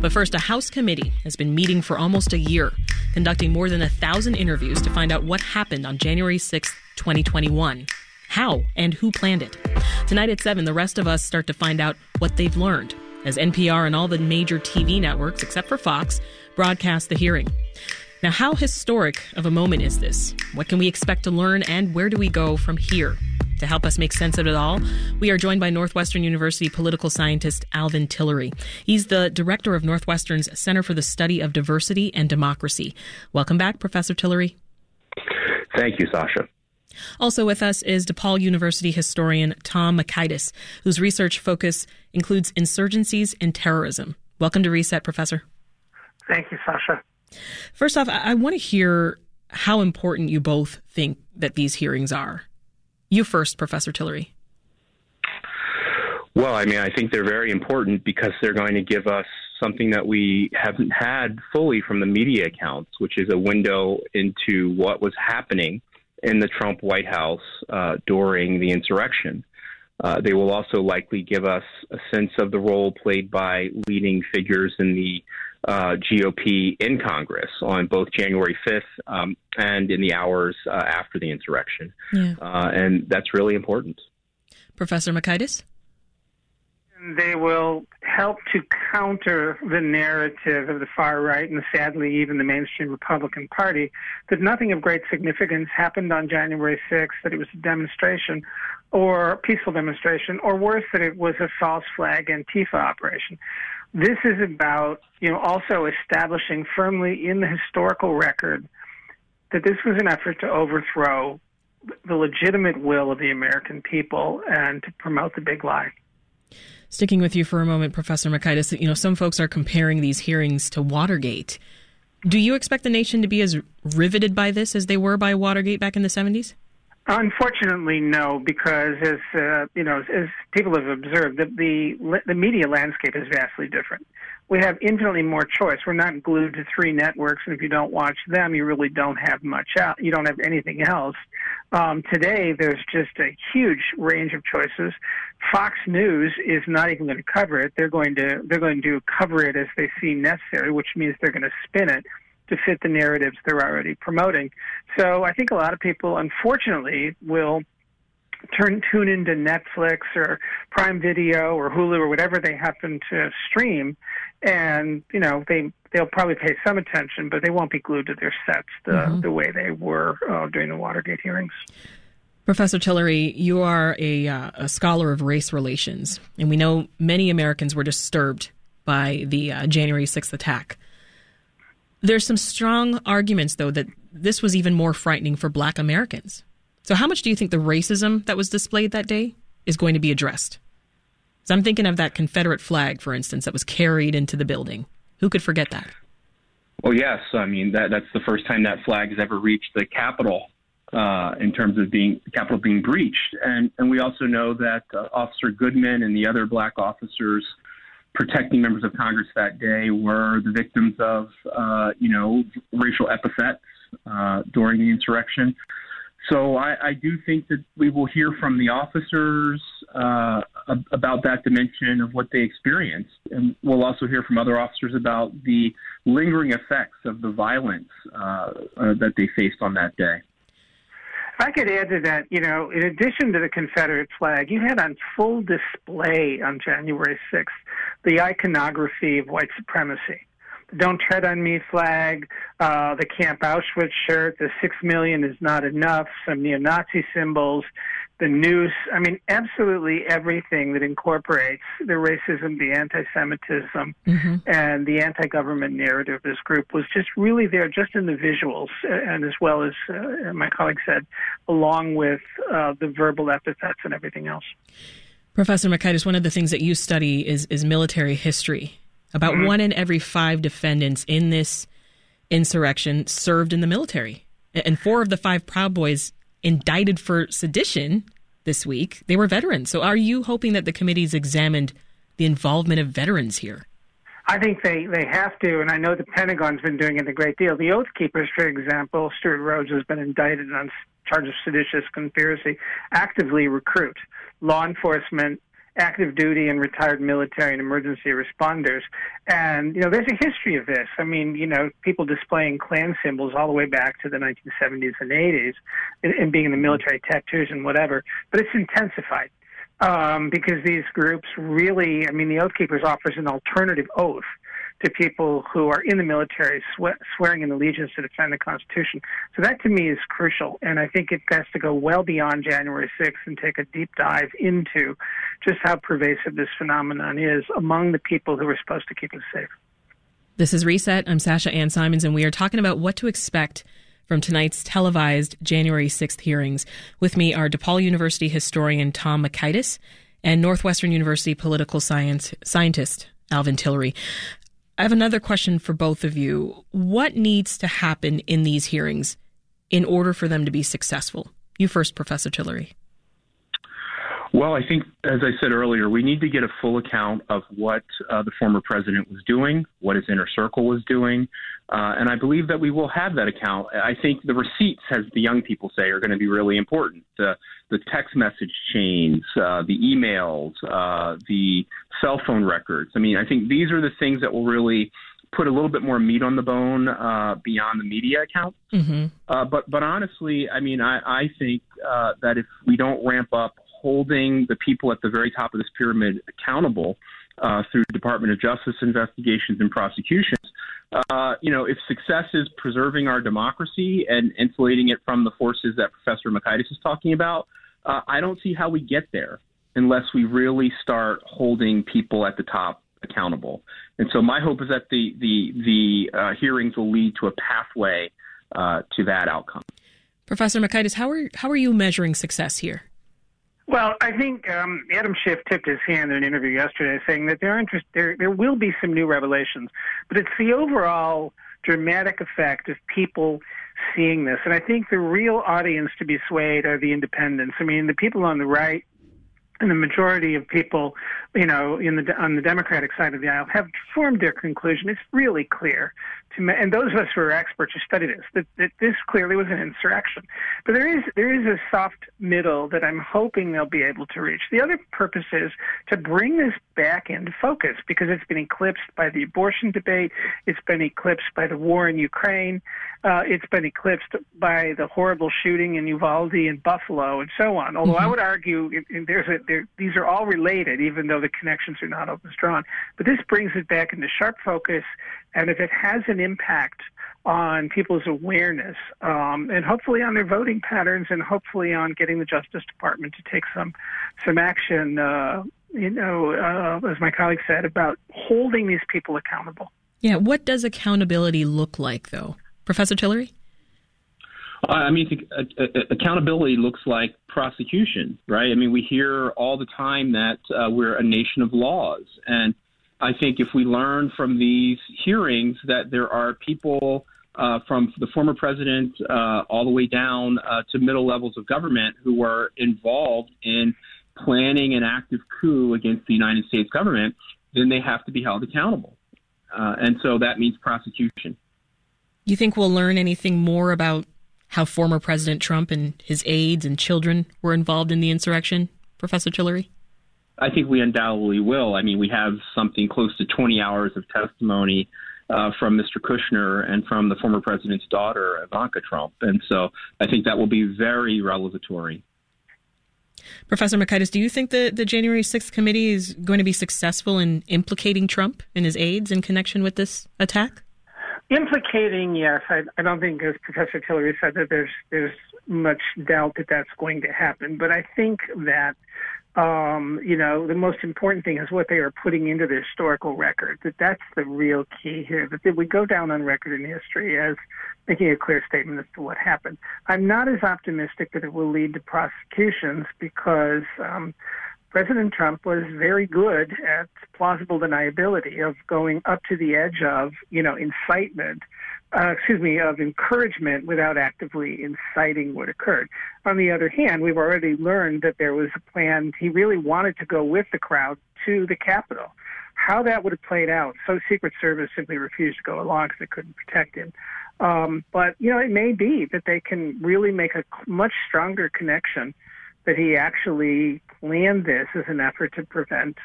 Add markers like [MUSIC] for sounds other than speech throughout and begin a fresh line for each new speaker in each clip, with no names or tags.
But first, a House committee has been meeting for almost a year, conducting more than a thousand interviews to find out what happened on January 6, 2021. How and who planned it? Tonight at 7, the rest of us start to find out what they've learned as NPR and all the major TV networks, except for Fox, broadcast the hearing. Now, how historic of a moment is this? What can we expect to learn, and where do we go from here? To help us make sense of it all, we are joined by Northwestern University political scientist Alvin Tillery. He's the director of Northwestern's Center for the Study of Diversity and Democracy. Welcome back, Professor Tillery.
Thank you, Sasha.
Also with us is DePaul University historian Tom Mockaitis, whose research focus includes insurgencies and terrorism. Welcome to Reset, Professor.
Thank you, Sasha.
First off, I, I want to hear how important you both think that these hearings are. You first, Professor Tillery.
Well, I mean, I think they're very important because they're going to give us something that we haven't had fully from the media accounts, which is a window into what was happening in the Trump White House uh, during the insurrection. Uh, they will also likely give us a sense of the role played by leading figures in the uh, GOP in Congress on both January 5th um, and in the hours uh, after the insurrection. Yeah. Uh, and that's really important.
Professor Mockaitis?
They will help to counter the narrative of the far right and sadly even the mainstream Republican Party that nothing of great significance happened on January 6th, that it was a demonstration or peaceful demonstration, or worse, that it was a false flag Antifa operation. This is about, you know, also establishing firmly in the historical record that this was an effort to overthrow the legitimate will of the American people and to promote the big lie.
Sticking with you for a moment, Professor Mockaitis, you know, some folks are comparing these hearings to Watergate. Do you expect the nation to be as riveted by this as they were by Watergate back in the 70s?
Unfortunately, no, because as uh, you know, as people have observed, the, the the media landscape is vastly different. We have infinitely more choice. We're not glued to three networks, and if you don't watch them, you really don't have much out. You don't have anything else. Um, today, there's just a huge range of choices. Fox News is not even going to cover it. They're going to they're going to cover it as they see necessary, which means they're going to spin it to fit the narratives they're already promoting. So I think a lot of people, unfortunately, will turn tune into Netflix or Prime Video or Hulu or whatever they happen to stream, and you know they they'll probably pay some attention, but they won't be glued to their sets the mm-hmm. the way they were uh, during the Watergate hearings.
Professor Tillery, you are a, uh, a scholar of race relations, and we know many Americans were disturbed by the uh, January 6th attack. There's some strong arguments, though, that this was even more frightening for black Americans. So, how much do you think the racism that was displayed that day is going to be addressed? So I'm thinking of that Confederate flag, for instance, that was carried into the building. Who could forget that?
Well, yes. I mean, that that's the first time that flag has ever reached the Capitol uh, in terms of being the Capitol being breached, and and we also know that uh, Officer Goodman and the other black officers protecting members of Congress that day were the victims of, uh, you know, racial epithets uh, during the insurrection. So I, I, do think that we will hear from the officers uh, about that dimension of what they experienced, and we'll also hear from other officers about the lingering effects of the violence uh, uh, that they faced on that day.
If I could add to that, you know, in addition to the Confederate flag, you had on full display on January 6th the iconography of white supremacy. The Don't Tread on Me flag, uh, the Camp Auschwitz shirt, the six million is not enough, some neo Nazi symbols, the noose. I mean, absolutely everything that incorporates the racism, the anti Semitism, mm-hmm. and the anti government narrative of this group was just really there, just in the visuals, and as well as uh, my colleague said, along with uh, the verbal epithets and everything else.
Professor Mockaitis, one of the things that you study is, is military history. About mm-hmm. one in every five defendants in this insurrection served in the military. And four of the five Proud Boys indicted for sedition this week, they were veterans. So are you hoping that the committee's examined the involvement of veterans here?
I think they, they have to, and I know the Pentagon's been doing it a great deal. The Oath Keepers, for example, Stewart Rhodes has been indicted on charge of seditious conspiracy, actively recruit law enforcement active duty and retired military and emergency responders. And, you know, there's a history of this. I mean, you know, people displaying Klan symbols all the way back to the 1970s and 80s and, being in the military tattoos and whatever. But it's intensified. Um, because these groups really, I mean, the Oath Keepers offers an alternative oath to people who are in the military swe- swearing an allegiance to defend the Constitution. So that to me is crucial, and I think it has to go well beyond January 6th and take a deep dive into just how pervasive this phenomenon is among the people who are supposed to keep us safe.
This is Reset. I'm Sasha Ann Simons, and we are talking about what to expect from tonight's televised January 6th hearings. With me are DePaul University historian Tom Mockaitis and Northwestern University political science scientist Alvin Tillery. I have another question for both of you. What needs to happen in these hearings in order for them to be successful? You first, Professor Tillery.
Well, I think, as I said earlier, we need to get a full account of what uh, the former president was doing, what his inner circle was doing, uh, and I believe that we will have that account. I think the receipts, as the young people say, are going to be really important. The, the text message chains, uh, the emails, uh, the cell phone records. I mean, I think these are the things that will really put a little bit more meat on the bone uh, beyond the media account. Mm-hmm. Uh, but but honestly, I mean, I, I think uh, that if we don't ramp up holding the people at the very top of this pyramid accountable uh, through Department of Justice investigations and prosecutions. Uh, you know, if success is preserving our democracy and insulating it from the forces that Professor Mockaitis is talking about, uh, I don't see how we get there unless we really start holding people at the top accountable. And so my hope is that the the the uh, hearings will lead to a pathway uh, to that outcome.
Professor Mockaitis, how are how are you measuring success here?
Well, I think um, Adam Schiff tipped his hand in an interview yesterday, saying that there, interest, there there will be some new revelations, but it's the overall dramatic effect of people seeing this. And I think the real audience to be swayed are the independents. I mean, the people on the right and the majority of people, you know, in the on the Democratic side of the aisle have formed their conclusion. It's really clear to me, and those of us who are experts who study this, that, that this clearly was an insurrection. But there is there is a soft middle that I'm hoping they'll be able to reach. The other purpose is to bring this back into focus because it's been eclipsed by the abortion debate, it's been eclipsed by the war in Ukraine, uh, it's been eclipsed by the horrible shooting in Uvalde and Buffalo, and so on. Although mm-hmm. I would argue there's a, these are all related, even though the connections are not always drawn. But this brings it back into sharp focus, and if it has an impact on people's awareness, um, and hopefully on their voting patterns, and hopefully on getting the Justice Department to take some some action. Uh, you know, uh, as my colleague said, about holding these people accountable.
Yeah, what does accountability look like, though? Professor Tillery?
I mean, accountability looks like prosecution, right? I mean, we hear all the time that uh, we're a nation of laws. And I think if we learn from these hearings that there are people uh, from the former president uh, all the way down uh, to middle levels of government who are involved in planning an active coup against the United States government, then they have to be held accountable. Uh, and so that means prosecution.
You think we'll learn anything more about how former President Trump and his aides and children were involved in the insurrection, Professor Tillery?
I think we undoubtedly will. I mean, we have something close to 20 hours of testimony uh, from Mr. Kushner and from the former president's daughter, Ivanka Trump. And so I think that will be very revelatory.
Professor Mockaitis, do you think the, the January 6th committee is going to be successful in implicating Trump and his aides in connection with this attack?
Implicating, yes. I, I don't think, as Professor Tillery said, that there's there's much doubt that that's going to happen. But I think that um, you know, the most important thing is what they are putting into the historical record. That that's the real key here. That we go down on record in history as making a clear statement as to what happened. I'm not as optimistic that it will lead to prosecutions because um, President Trump was very good at plausible deniability of going up to the edge of, you know, incitement, uh, excuse me, of encouragement without actively inciting what occurred. On the other hand, we've already learned that there was a plan. He really wanted to go with the crowd to the Capitol. How that would have played out, so Secret Service simply refused to go along because they couldn't protect him. Um, but you know, it may be that they can really make a much stronger connection that he actually planned this as an effort to prevent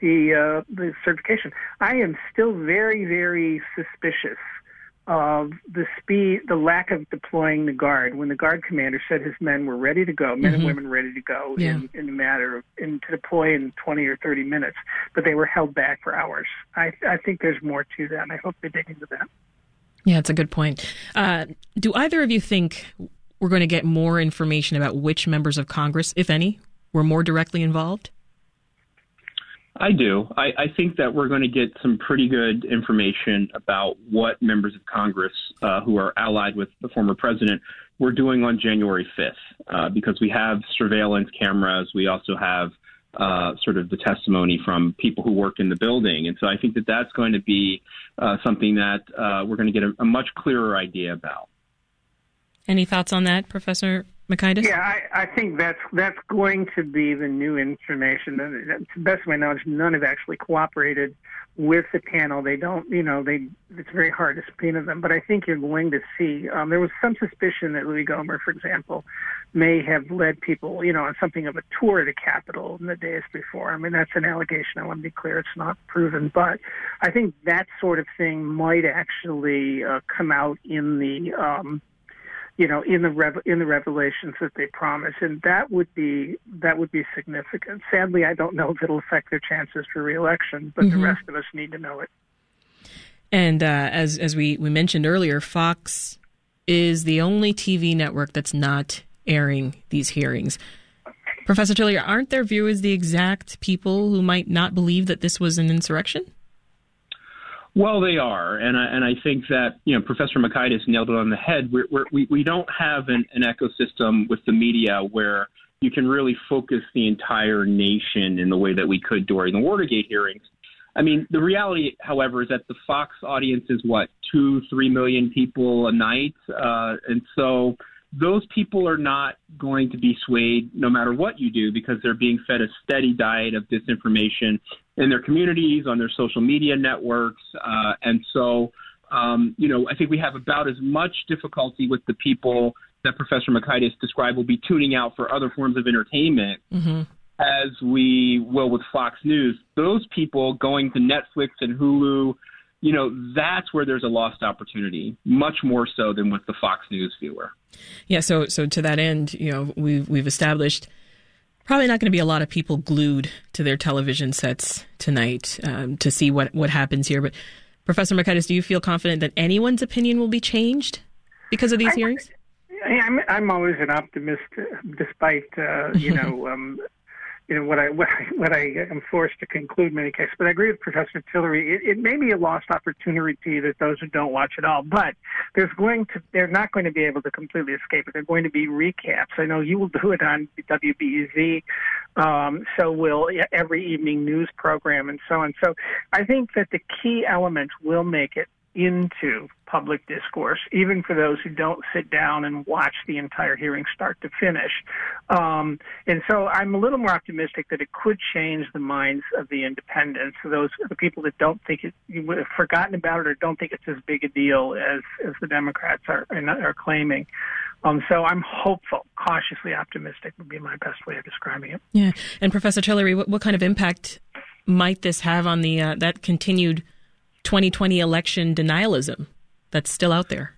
the uh, the certification. I am still very, very suspicious of the speed, the lack of deploying the guard. When the guard commander said his men were ready to go, men mm-hmm. and women ready to go yeah. in, in a matter of in, to deploy in 20 or 30 minutes, but they were held back for hours. I, I think there's more to that, and I hope they dig into that.
Yeah, it's a good point. Uh, do either of you think we're going to get more information about which members of Congress, if any, were more directly involved?
I do. I, I, think that we're going to get some pretty good information about what members of Congress uh, who are allied with the former president were doing on January 5th, uh, because we have surveillance cameras. We also have uh, sort of the testimony from people who work in the building. And so I think that that's going to be uh, something that uh, we're going to get a, a much clearer idea about.
Any thoughts on that, Professor Mockaitis?
Yeah, I, I think that's that's going to be the new information. To the best of my knowledge, none have actually cooperated with the panel. They don't, you know, they it's very hard to subpoena them. But I think you're going to see. Um, there was some suspicion that Louie Gohmert, for example, may have led people, you know, on something of a tour of the Capitol in the days before. I mean, that's an allegation. I want to be clear; it's not proven. But I think that sort of thing might actually uh, come out in the um, you know, in the rev- in the revelations that they promise, and that would be that would be significant. Sadly, I don't know if it'll affect their chances for reelection, but mm-hmm. the rest of us need to know it.
And uh, as as we we mentioned earlier, Fox is the only TV network that's not airing these hearings. Professor Tillery, aren't their viewers the exact people who might not believe that this was an insurrection?
Well, they are, and I, and I think that you know Professor Mockaitis nailed it on the head. We're, we're, we we don't have an, an ecosystem with the media where you can really focus the entire nation in the way that we could during the Watergate hearings. I mean, the reality, however, is that the Fox audience is what two, three million people a night, uh, and so those people are not going to be swayed no matter what you do because they're being fed a steady diet of disinformation in their communities, on their social media networks. Uh, and so, um, you know, I think we have about as much difficulty with the people that Professor Mockaitis described will be tuning out for other forms of entertainment. Mm-hmm. As we will with Fox News, those people going to Netflix and Hulu, you know, that's where there's a lost opportunity, much more so than with the Fox News viewer.
Yeah. So, so to that end, you know, we've we've established probably not going to be a lot of people glued to their television sets tonight um, to see what, what happens here. But Professor Mockaitis, do you feel confident that anyone's opinion will be changed because of these I, hearings?
I'm, I'm always an optimist, despite uh, you [LAUGHS] know um, you know what I [LAUGHS] what I, what I am forced to conclude in many cases. But I agree with Professor Tillery. It, it may be a lost opportunity that those who don't watch it all, but there's going to they're not going to be able to completely escape it. They're going to be recaps. I know you will do it on WBEZ. Um, so will every evening news program and so on. So I think that the key elements will make it into public discourse, even for those who don't sit down and watch the entire hearing start to finish. Um, and so I'm a little more optimistic that it could change the minds of the independents, those the people that don't think it, you would have forgotten about it or don't think it's as big a deal as, as the Democrats are, are claiming. Um, so I'm hopeful, cautiously optimistic would be my best way of describing it.
Yeah. And Professor Tillery, what, what kind of impact might this have on the uh, that continued 2020 election denialism that's still out there?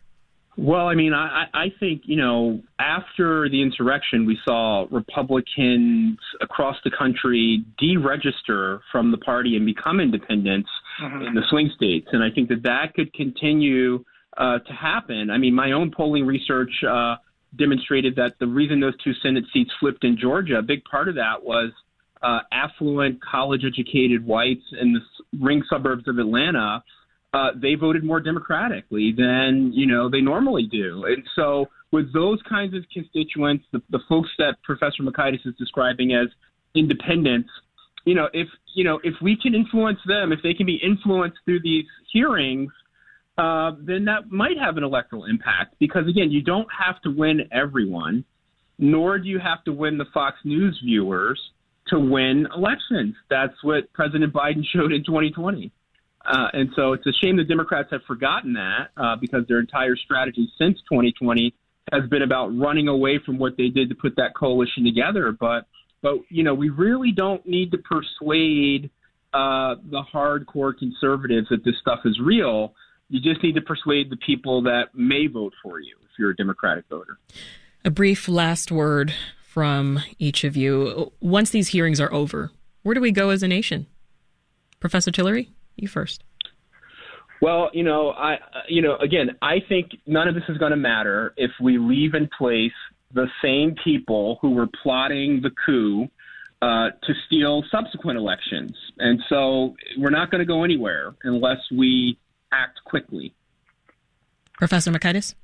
Well, I mean, I, I think, you know, after the insurrection, we saw Republicans across the country deregister from the party and become independents mm-hmm. in the swing states. And I think that that could continue uh, to happen. I mean, my own polling research uh, demonstrated that the reason those two Senate seats flipped in Georgia, a big part of that was uh, affluent, college educated whites in the ring suburbs of Atlanta, uh, they voted more democratically than you know they normally do. And so, with those kinds of constituents, the, the folks that Professor Mockaitis is describing as independents, you know, if you know if we can influence them, if they can be influenced through these hearings, uh, then that might have an electoral impact. Because again, you don't have to win everyone, nor do you have to win the Fox News viewers to win elections. That's what President Biden [LAUGHS] showed in 2020. Uh, and so it's a shame the Democrats have forgotten that uh, because their entire strategy since 2020 has been about running away from what they did to put that coalition together. But but you know, we really don't need to persuade uh, the hardcore conservatives that this stuff is real. You just need to persuade the people that may vote for you if you're a Democratic voter.
A brief last word from each of you. Once these hearings are over, where do we go as a nation? Professor Tillery, you first.
Well, you know, I, you know, again, I think none of this is going to matter if we leave in place the same people who were plotting the coup uh, to steal subsequent elections. And so we're not going to go anywhere unless we act quickly.
Professor Mockaitis?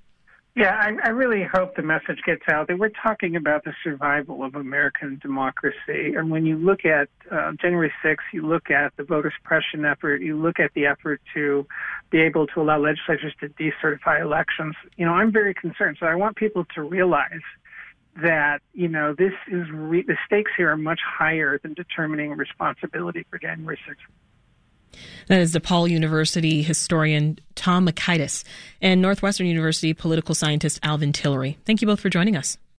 Yeah, I, I really hope the message gets out that we're talking about the survival of American democracy. And when you look at uh, January 6th, you look at the voter suppression effort, you look at the effort to be able to allow legislatures to decertify elections. You know, I'm very concerned. So I want people to realize that you know this is re- the stakes here are much higher than determining responsibility for January 6th.
That is DePaul University historian Tom Mockaitis and Northwestern University political scientist Alvin Tillery. Thank you both for joining us.